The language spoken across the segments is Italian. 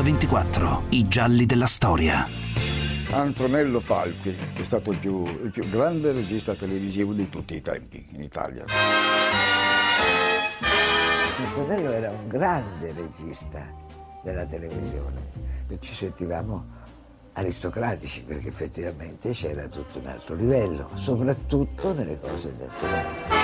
Mix24, i gialli della storia. Antonello Falchi è stato il più, il più grande regista televisivo di tutti i tempi in Italia. Antonello era un grande regista della televisione ci sentivamo aristocratici perché effettivamente c'era tutto un altro livello, soprattutto nelle cose di Antonello.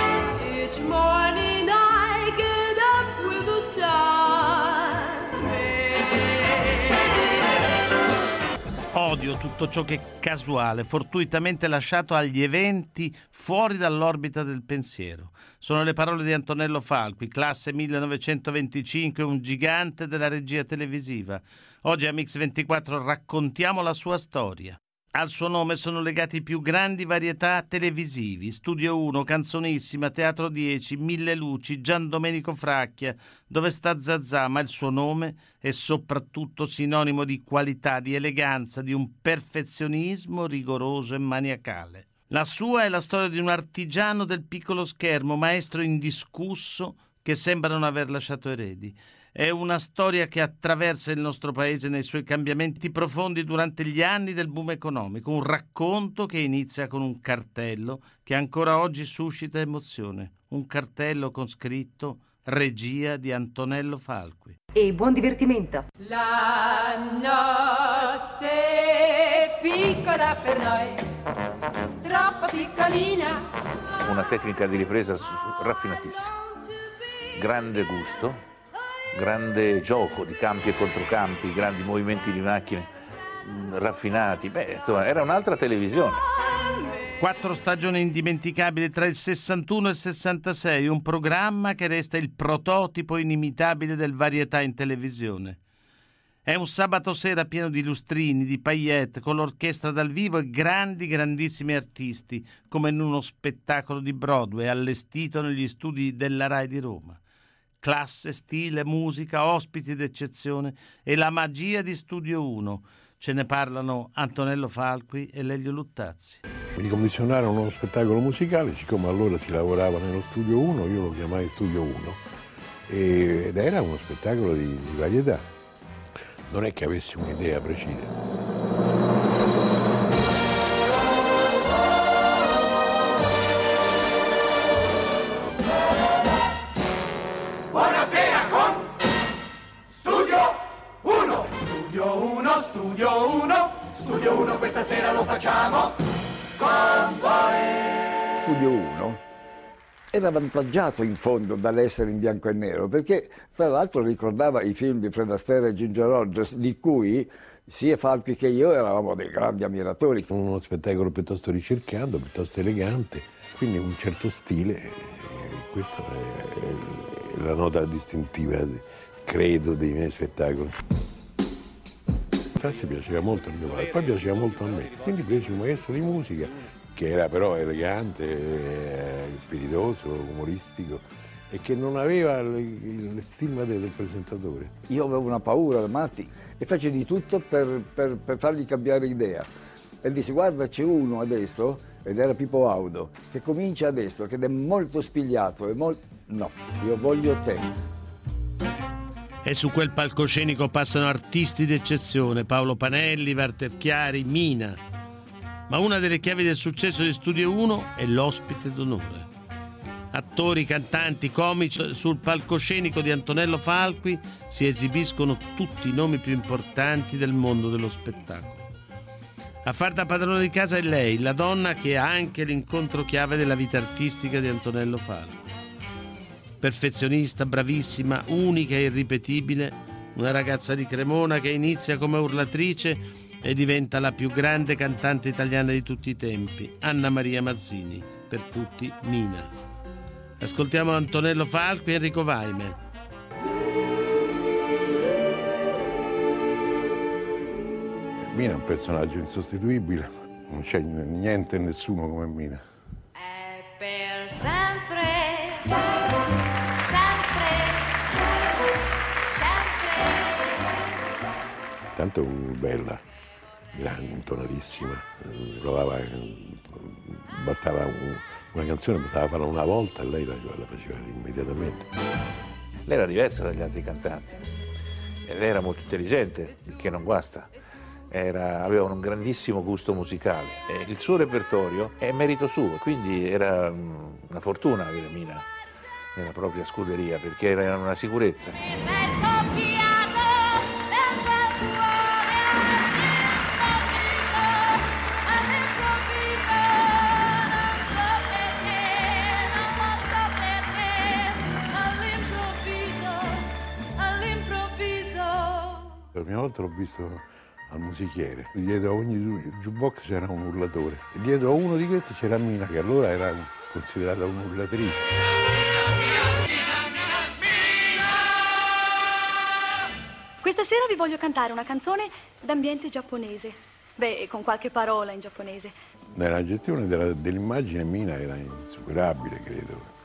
Odio tutto ciò che è casuale, fortuitamente lasciato agli eventi fuori dall'orbita del pensiero. Sono le parole di Antonello Falqui, classe 1925, un gigante della regia televisiva. Oggi a Mix24 raccontiamo la sua storia. Al suo nome sono legati i più grandi varietà televisivi, Studio 1, Canzonissima, Teatro 10, Mille Luci, Gian Domenico Fracchia, Dove sta Zazà, ma il suo nome è soprattutto sinonimo di qualità, di eleganza, di un perfezionismo rigoroso e maniacale. La sua è la storia di un artigiano del piccolo schermo, maestro indiscusso, che sembra non aver lasciato eredi. È una storia che attraversa il nostro paese nei suoi cambiamenti profondi durante gli anni del boom economico, un racconto che inizia con un cartello che ancora oggi suscita emozione, un cartello con scritto Regia di Antonello Falqui. E buon divertimento. La notte è piccola per noi, troppo piccolina. Una tecnica di ripresa raffinatissima, grande gusto, grande gioco di campi e controcampi, grandi movimenti di macchine mh, raffinati. Beh, insomma, era un'altra televisione. Quattro stagioni indimenticabili tra il 61 e il 66, un programma che resta il prototipo inimitabile del varietà in televisione. È un sabato sera pieno di lustrini, di paillette, con l'orchestra dal vivo e grandi, grandissimi artisti, come in uno spettacolo di Broadway allestito negli studi della RAI di Roma. Classe, stile, musica, ospiti d'eccezione e la magia di Studio 1. Ce ne parlano Antonello Falqui e Lelio Luttazzi. Mi commissionarono uno spettacolo musicale, siccome allora si lavorava nello studio 1, io lo chiamai studio 1 e- ed era uno spettacolo di, di varietà. Non è che avessi un'idea precisa. 1, Studio 1, Studio 1 questa sera lo facciamo con voi. Studio 1 era avvantaggiato in fondo dall'essere in bianco e nero perché tra l'altro ricordava i film di Fred Astaire e Ginger Rogers di cui sia Falchi che io eravamo dei grandi ammiratori. Uno spettacolo piuttosto ricercato, piuttosto elegante, quindi un certo stile, e questa è la nota distintiva, credo, dei miei spettacoli. Tassi piaceva molto a mio padre, poi piaceva molto a me, quindi presi un maestro di musica che era però elegante, eh, spiritoso, umoristico e che non aveva l- l- stima del del presentatore. Io avevo una paura da matti e fece di tutto per, per- per fargli cambiare idea. E disse guarda c'è uno adesso, ed era Pippo Audo, che comincia adesso, che è molto spigliato e molto... No, io voglio te. E su quel palcoscenico passano artisti d'eccezione, Paolo Panelli, Walter Chiari, Mina. Ma una delle chiavi del successo di Studio 1 è l'ospite d'onore. Attori, cantanti, comici, sul palcoscenico di Antonello Falqui si esibiscono tutti i nomi più importanti del mondo dello spettacolo. A far da padrona di casa è lei, la donna che ha anche l'incontro chiave della vita artistica di Antonello Falqui. Perfezionista, bravissima, unica e irripetibile, una ragazza di Cremona che inizia come urlatrice e diventa la più grande cantante italiana di tutti i tempi, Anna Maria Mazzini, per tutti Mina. Ascoltiamo Antonello Falqui e Enrico Vaime. Mina è un personaggio insostituibile, non c'è niente e nessuno come Mina. È per sempre, sempre, Tanto bella, grande, intonatissima, provava, bastava un- una canzone, bastava farla una volta e lei la, la faceva immediatamente. Lei era diversa dagli altri cantanti. ed era molto intelligente, che non guasta. Era- aveva un grandissimo gusto musicale e il suo repertorio è merito suo, quindi era mm, una fortuna avere Mina nella propria scuderia perché era una sicurezza. Prima volta l'ho visto al musichiere, dietro a ogni ju- jukebox c'era un urlatore e dietro a uno di questi c'era Mina che allora era considerata un'urlatrice. Questa sera vi voglio cantare una canzone d'ambiente giapponese. Beh, con qualche parola in giapponese. Nella gestione dell'immagine Mina era insuperabile, credo.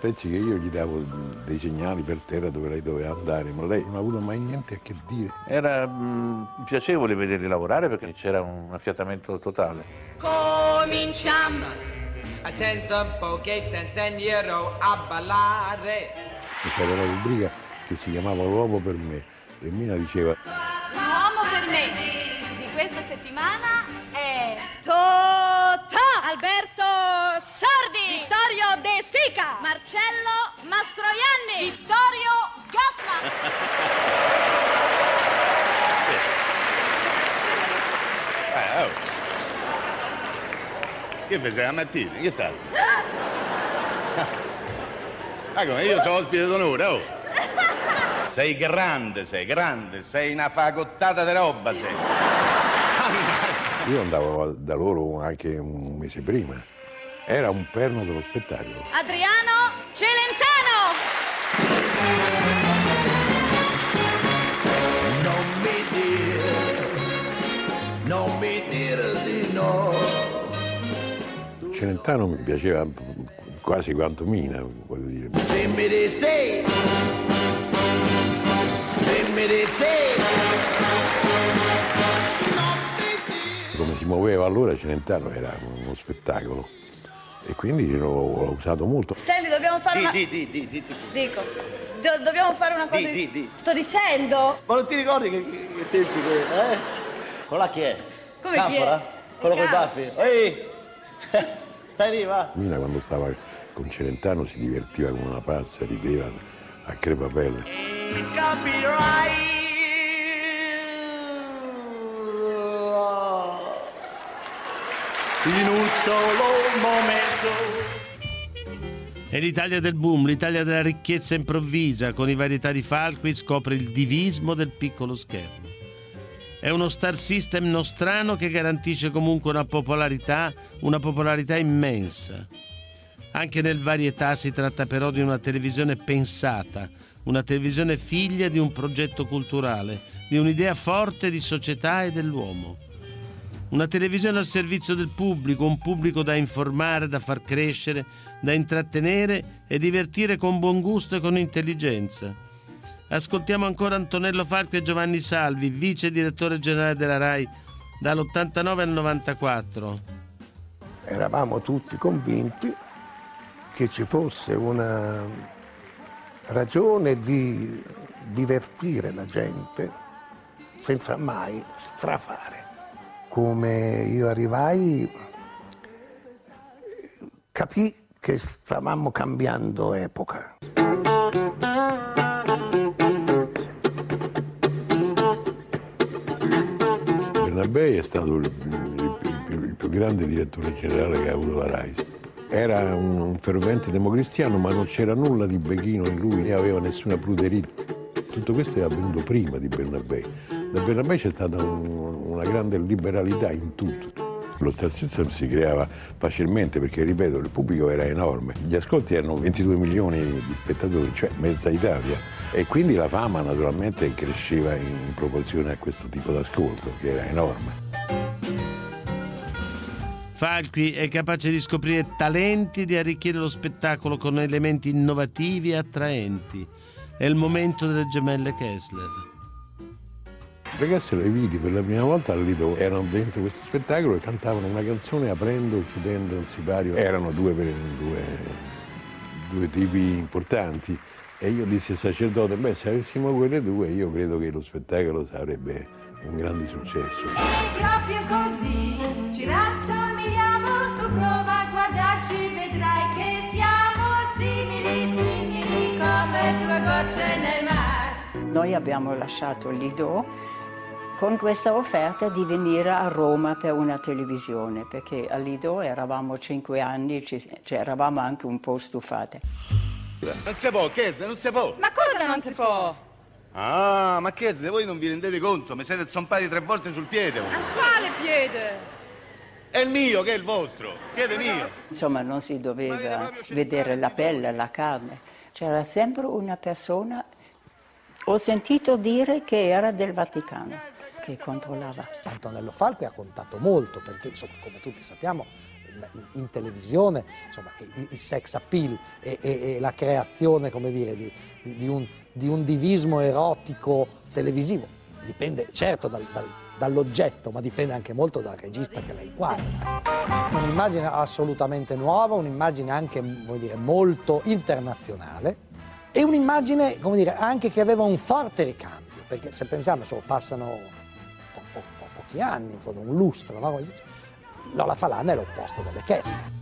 Pensi che io gli davo dei segnali per terra dove lei doveva andare, ma lei non ha avuto mai niente a che dire. Era mm, piacevole vederli lavorare perché c'era un affiatamento totale. Cominciamo. Attento un po' che ti insegnerò a ballare. E C'era una rubrica che si chiamava L'uomo per me e Mina diceva L'uomo per me di questa settimana Marcello Mastroianni Vittorio Gassman Eh, oh. Che fai, la mattina? Che stai? Ah, come? Io sono ospite d'onore, oh! Sei grande, sei grande, sei una fagottata di roba, sei. Io andavo da loro anche un mese prima. Era un perno dello spettacolo. Adriano Celentano Non mi dire, non mi dire di no. Celentano mi piaceva quasi quanto Mina, voglio dire. Dimmi di sì, dimmi di sì. Come si muoveva allora Celentano era uno spettacolo quindi l'ho, l'ho usato molto. Senti, dobbiamo fare una... Di, di, di, di, di. Dico, do- dobbiamo fare una cosa... Di, di, di. Sto dicendo... Ma non ti ricordi che, che, tempi che... Eh? Quello là chi è? Come chi è? Canfora? Quello con i Canfora. baffi? Ehi! Stai lì, va? Mina quando stava con Celentano si divertiva come una pazza, rideva a crepapelle. In un solo momento. È l'Italia del boom, l'Italia della ricchezza improvvisa, con i varietà di Falqui scopre il divismo del piccolo schermo. È uno star system nostrano che garantisce comunque una popolarità, una popolarità immensa. Anche nel varietà si tratta però di una televisione pensata, una televisione figlia di un progetto culturale, di un'idea forte di società e dell'uomo. Una televisione al servizio del pubblico, un pubblico da informare, da far crescere, da intrattenere e divertire con buon gusto e con intelligenza. Ascoltiamo ancora Antonello Falco e Giovanni Salvi, vice direttore generale della RAI dall'89 al 94. Eravamo tutti convinti che ci fosse una ragione di divertire la gente senza mai strafare. Come io arrivai, capì che stavamo cambiando epoca. Bernabei è stato il, il- il- più grande direttore generale che ha avuto la RAI. Era un, un fervente democristiano, ma non c'era nulla di Bechino in lui, né aveva nessuna pruderia. Tutto questo è avvenuto prima di Bernabei. Da Bernabei c'è stata un- una grande liberalità in tutto. Lo Star System si creava facilmente perché, ripeto, il pubblico era enorme. Gli ascolti erano 22 milioni di spettatori, cioè mezza Italia. E quindi la fama naturalmente cresceva in proporzione a questo tipo d'ascolto, che era enorme. Falqui è capace di scoprire talenti e di arricchire lo spettacolo con elementi innovativi e attraenti. È il momento delle gemelle Kessler. I ragazzi li vidi per la prima volta al Lido, erano dentro questo spettacolo e cantavano una canzone aprendo e chiudendo il sipario. Erano due, due, due tipi importanti E io dissi al sacerdote, beh, se avessimo quelle due, io credo che lo spettacolo sarebbe un grande successo. E proprio così ci rassomigliamo, tu prova a guardarci, vedrai che siamo simili, simili come due gocce nel mare. Noi abbiamo lasciato Lido con questa offerta di venire a Roma per una televisione, perché a Lido eravamo cinque anni, ci, cioè eravamo anche un po' stufate. Non si può, che non si può. Ma cosa non si può? Ah, ma che voi non vi rendete conto? Mi siete zompati tre volte sul piede. voi. A quale piede? È il mio, che è il vostro. Piede mio. Insomma, non si doveva vedere la pelle, la carne. C'era sempre una persona, ho sentito dire che era del Vaticano, che controllava. Antonello Falqui ha contato molto perché, insomma, come tutti sappiamo, in- televisione insomma, il, sex appeal e, e- e la creazione come dire, di, di- un, di un divismo erotico televisivo dipende certo dal- dal- dall'oggetto, ma dipende anche molto dal regista che la inquadra. Un'immagine assolutamente nuova, un'immagine anche dire, molto internazionale e un'immagine come dire, anche che aveva un forte ricambio, perché se pensiamo insomma, passano pochi anni, in fondo un lustro, no? Lola Falana è l'opposto delle Chesse.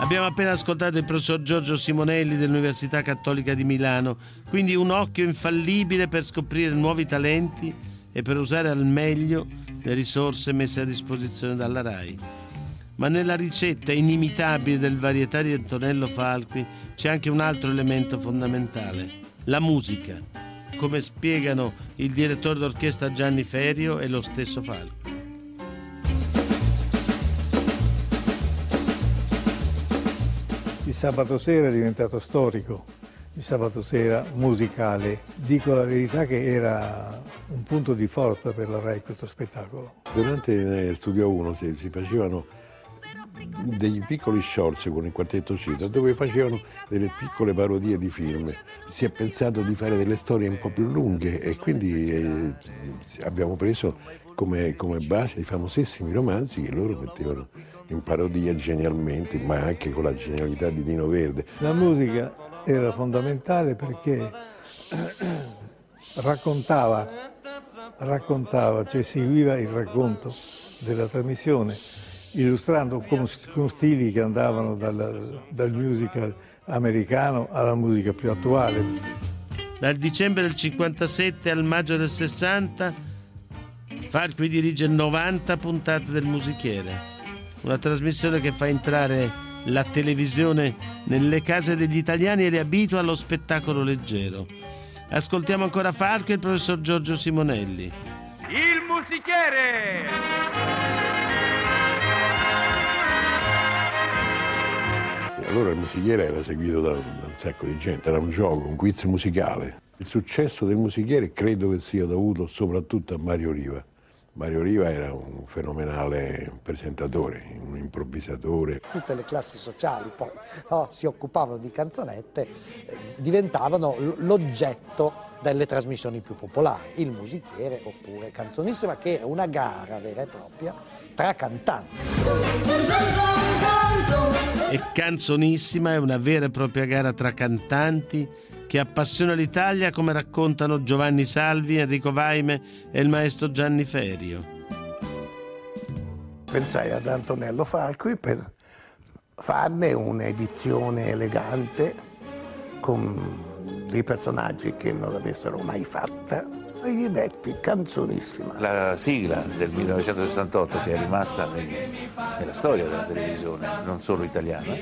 Abbiamo appena ascoltato il professor Giorgio Simonelli dell'Università Cattolica di Milano, quindi un occhio infallibile per scoprire nuovi talenti e per usare al meglio le risorse messe a disposizione dalla RAI. Ma nella ricetta inimitabile del varietà di Antonello Falqui c'è anche un altro elemento fondamentale, la musica, come spiegano il direttore d'orchestra Gianni Ferio e lo stesso Falqui. Il sabato sera è diventato storico, il sabato sera musicale. Dico la verità che era un punto di forza per la RAI questo spettacolo. Durante eh, Studio 1 si, si facevano degli piccoli shorts con il quartetto Cita dove facevano delle piccole parodie di film. Si è pensato di fare delle storie un po' più lunghe e quindi eh, abbiamo preso come, come base i famosissimi romanzi che loro mettevano in parodia genialmente, ma anche con la genialità di Dino Verde. La musica era fondamentale perché raccontava, raccontava, cioè seguiva il racconto della trasmissione, illustrando con, con stili che andavano dal, dal musical americano alla musica più attuale. Dal dicembre del 57 al maggio del 60 Falqui dirige 90 puntate del Musichiere, una trasmissione che fa entrare la televisione nelle case degli italiani e li abitua allo spettacolo leggero. Ascoltiamo ancora Falqui e il professor Giorgio Simonelli. Il musichiere! Allora il musichiere era seguito da, da un sacco di gente, era un gioco, un quiz musicale. Il successo del musichiere credo che sia dovuto soprattutto a Mario Riva. Mario Riva era un fenomenale presentatore, un improvvisatore. Tutte le classi sociali poi no, si occupavano di canzonette, eh, diventavano l'oggetto delle trasmissioni più popolari, il musichiere oppure canzonissima, che era una gara vera e propria tra cantanti. E Canzonissima è una vera e propria gara tra cantanti che appassiona l'Italia come raccontano Giovanni Salvi, Enrico Vaime e il maestro Gianni Ferio. Pensai ad Antonello Falqui per farne un'edizione elegante con dei personaggi che non l'avessero mai fatta e gli detti canzonissima. La sigla del 1968, che è rimasta nel- nella storia della televisione, non solo italiana,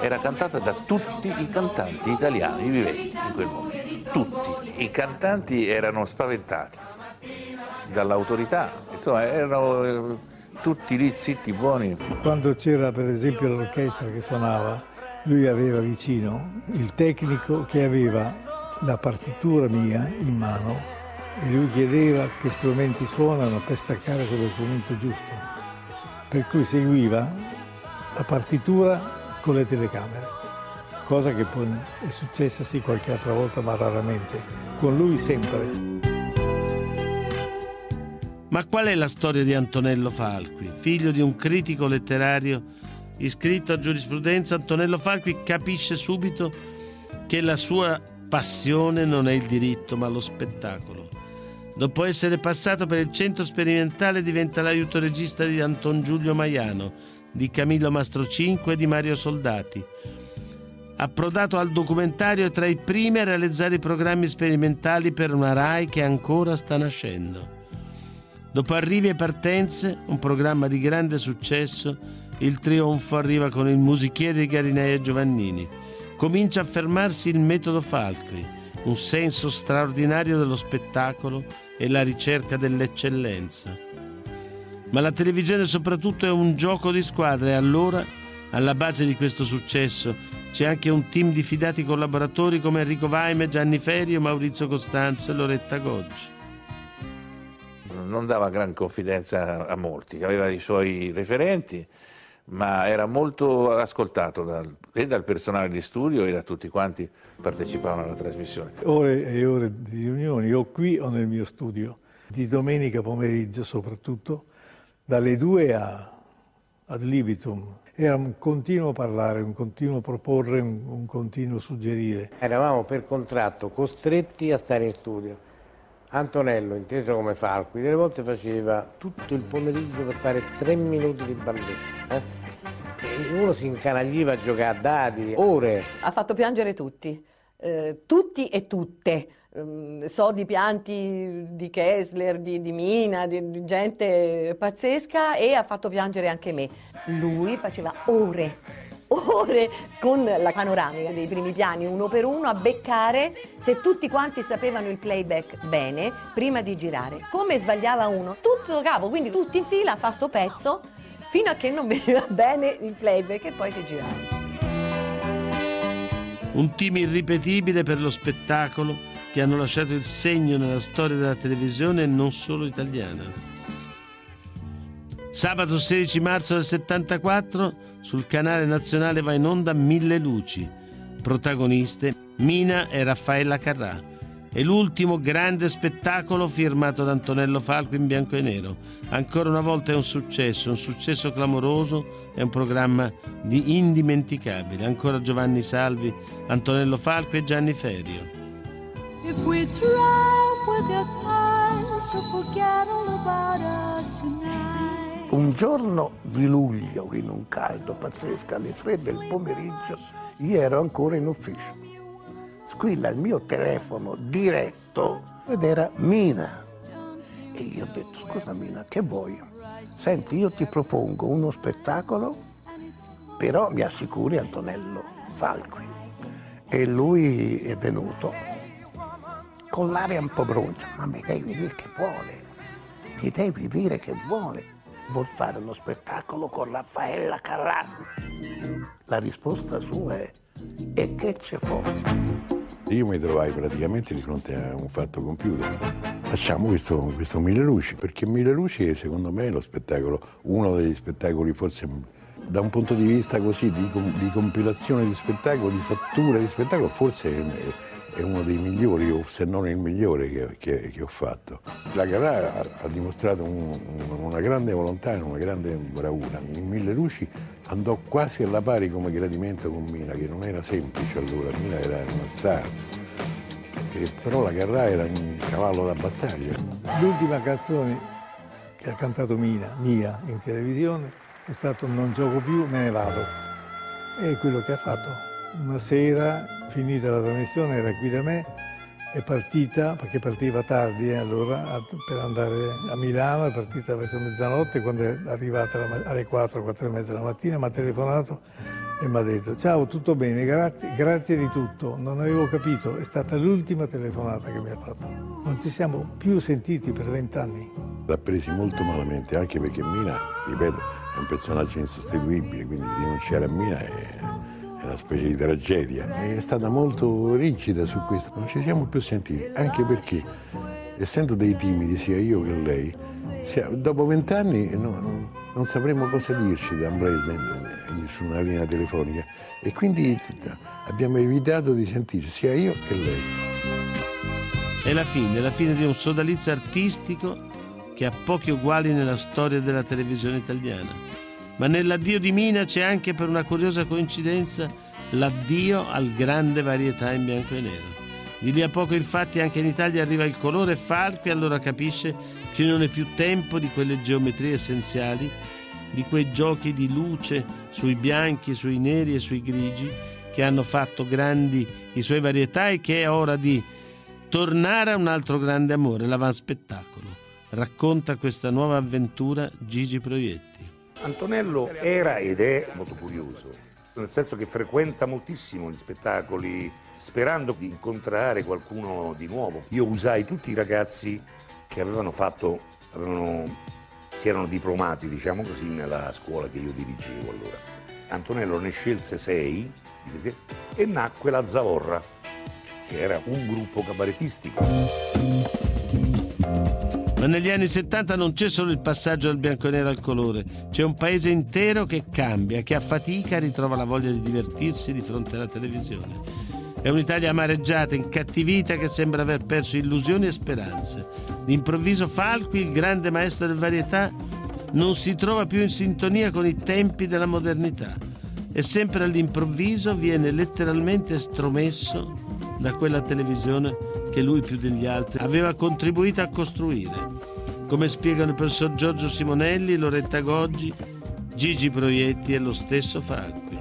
era cantata da tutti i cantanti italiani viventi in quel momento. Tutti. I cantanti erano spaventati dall'autorità, insomma, erano eh, tutti lì zitti, buoni. Quando c'era per esempio l'orchestra che suonava, lui aveva vicino il tecnico che aveva la partitura mia in mano e lui chiedeva che strumenti suonano per staccare sullo strumento giusto. Per cui seguiva la partitura con le telecamere, cosa che poi è successa sì qualche altra volta ma raramente. Con lui sempre. Ma qual è la storia di Antonello Falqui, figlio di un critico letterario iscritto a giurisprudenza, Antonello Falqui capisce subito che la sua passione non è il diritto ma lo spettacolo. Dopo essere passato per il centro sperimentale diventa l'aiuto regista di Anton Giulio Maiano, di Camillo Mastrocinque e di Mario Soldati. Approdato al documentario è tra i primi a realizzare i programmi sperimentali per una RAI che ancora sta nascendo. Dopo arrivi e partenze, un programma di grande successo, il trionfo arriva con il musichiere di Garinei Giovannini. Comincia a fermarsi il metodo Falqui, un senso straordinario dello spettacolo e la ricerca dell'eccellenza. Ma la televisione soprattutto è un gioco di squadra e allora, alla base di questo successo, c'è anche un team di fidati collaboratori come Enrico Vaime, Gianni Ferio, Maurizio Costanzo e Loretta Goggi. Non dava gran confidenza a molti, aveva i suoi referenti, ma era molto ascoltato dal, e dal personale di studio e da tutti quanti partecipavano alla trasmissione. Ore e ore di riunioni, o qui o nel mio studio, di domenica pomeriggio soprattutto, dalle 2 a, ad libitum. Era un continuo parlare, un continuo proporre, un, un continuo suggerire. Eravamo per contratto costretti a stare in studio. Antonello, inteso come Falqui, delle volte faceva tutto il pomeriggio per fare tre minuti di balletto. eh? E uno si incanagliva a giocare a dadi, ore. Ha fatto piangere tutti, eh, tutti e tutte. Ehm, so di pianti di Kessler, di, di Mina, di, di gente pazzesca e ha fatto piangere anche me. Lui faceva ore, ore con la panoramica dei primi piani uno per uno a beccare se tutti quanti sapevano il playback bene prima di girare. Come sbagliava uno, tutto capo, quindi tutti in fila fa sto pezzo fino a che non veniva bene il playback e poi si girava. Un team irripetibile per lo spettacolo che hanno lasciato il segno nella storia della televisione non solo italiana. Sabato 16 marzo del 74 sul canale nazionale va in onda Mille Luci. Protagoniste Mina e Raffaella Carrà. È l'ultimo grande spettacolo firmato da Antonello Falco in bianco e nero. Ancora una volta è un successo, un successo clamoroso, è un programma di indimenticabile. Ancora Giovanni Salvi, Antonello Falco e Gianni Ferio. If we try, we'll get by, so. Un giorno di luglio, in un caldo pazzesco, alle tre del pomeriggio, io ero ancora in ufficio. Squilla il mio telefono diretto ed era Mina. E io ho detto, scusa Mina, che vuoi? Senti, io ti propongo uno spettacolo, però mi assicuri Antonello Falqui. E lui è venuto con l'aria un po' brucia, ma mi devi dire che vuole, mi devi dire che vuole. Vuol fare uno spettacolo con Raffaella Carrà. La risposta sua è, e che c'è fuori? Io mi trovai praticamente di fronte a un fatto compiuto. Facciamo questo, questo Mille Luci, perché Mille Luci è secondo me lo spettacolo, uno degli spettacoli forse da un punto di vista così di, di compilazione di spettacolo, di fattura di spettacolo, forse è, è uno dei migliori, se non il migliore che, che- che ho fatto. La Carrà ha, ha dimostrato un- una grande volontà e una grande bravura. In Mille Luci andò quasi alla pari come gradimento con Mina, che non era semplice allora, Mina era una star. E però la Carrà era un cavallo da battaglia. L'ultima canzone che ha cantato Mina, mia, in televisione è stato Non gioco più, me ne vado. E quello che ha fatto. Una sera, finita la trasmissione, era qui da me, è partita, perché partiva tardi eh, allora, per andare a Milano, è partita verso mezzanotte, quando è arrivata alle 4, 4 e mezza della mattina, mi ha telefonato e mi ha detto ciao, tutto bene, grazie, grazie di tutto, non avevo capito, è stata l'ultima telefonata che mi ha fatto. Non ci siamo più sentiti per vent'anni. L'ha presi molto malamente, anche perché Mina, ripeto, è un personaggio insostituibile, quindi rinunciare a Mina è, è una specie di tragedia. È stata molto rigida su questo, non ci siamo più sentiti, anche perché, essendo dei timidi, sia io che lei, sia- dopo vent'anni no- non sapremo cosa dirci da su una linea telefonica e quindi abbiamo evitato di sentirci, sia io che lei. È la fine, la fine di un sodalizio artistico che ha pochi uguali nella storia della televisione italiana. Ma nell'addio di Mina c'è anche per una curiosa coincidenza l'addio al grande varietà in bianco e nero. Di lì a poco infatti anche in Italia arriva il colore falco e allora capisce che non è più tempo di quelle geometrie essenziali, di quei giochi di luce sui bianchi, sui neri e sui grigi che hanno fatto grandi i suoi varietà e che è ora di tornare a un altro grande amore, l'avanspettacolo. Racconta questa nuova avventura Gigi Proietti. Antonello era ed è molto curioso, nel senso che frequenta moltissimo gli spettacoli sperando di incontrare qualcuno di nuovo. Io usai tutti i ragazzi che avevano fatto, avevano, si erano diplomati, diciamo così, nella scuola che io dirigevo allora. Antonello ne scelse sei e nacque la Zavorra, che era un gruppo cabaretistico. Ma negli anni 70 non c'è solo il passaggio dal bianco e nero al colore, c'è un paese intero che cambia, che a fatica ritrova la voglia di divertirsi di fronte alla televisione. È un'Italia amareggiata, incattivita, che sembra aver perso illusioni e speranze. D'improvviso Falqui, il grande maestro del varietà, non si trova più in sintonia con i tempi della modernità e sempre all'improvviso viene letteralmente estromesso da quella televisione che lui più degli altri aveva contribuito a costruire. Come spiegano il professor Giorgio Simonelli, Loretta Goggi, Gigi Proietti e lo stesso Falqui.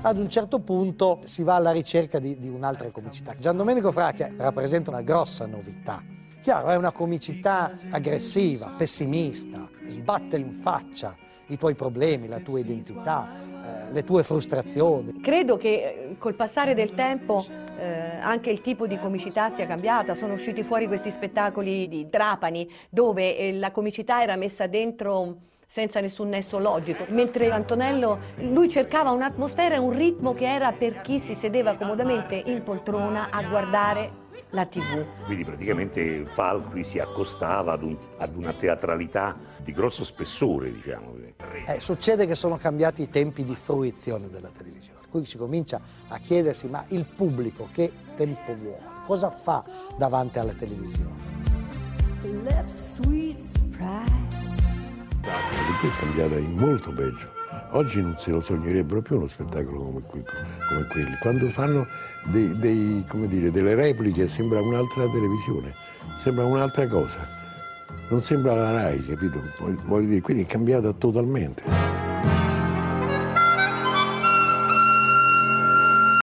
Ad un certo punto si va alla ricerca di, di un'altra comicità. Gian Domenico Fracchia rappresenta una grossa novità. Chiaro, è una comicità aggressiva, pessimista, sbatte in faccia i tuoi problemi, la tua identità, eh, le tue frustrazioni. Credo che eh, col passare del tempo eh, anche il tipo di comicità sia cambiata, sono usciti fuori questi spettacoli di Trapani dove eh, la comicità era messa dentro senza nessun nesso logico, mentre Antonello lui cercava un'atmosfera e un ritmo che era per chi si sedeva comodamente in poltrona a guardare la tv. Quindi praticamente Falqui si accostava ad, un, ad una teatralità di grosso spessore, diciamo. Eh, succede che sono cambiati i tempi di fruizione della televisione, qui si comincia a chiedersi ma il pubblico che tempo vuole, cosa fa davanti alla televisione? Perché è cambiata in molto peggio. Oggi non se lo sognerebbero più uno spettacolo come, que- come quelli. Quando fanno dei, dei, dire, delle repliche sembra un'altra televisione, sembra un'altra cosa. Non sembra la RAI, capito? Voglio dire, quindi è cambiata totalmente.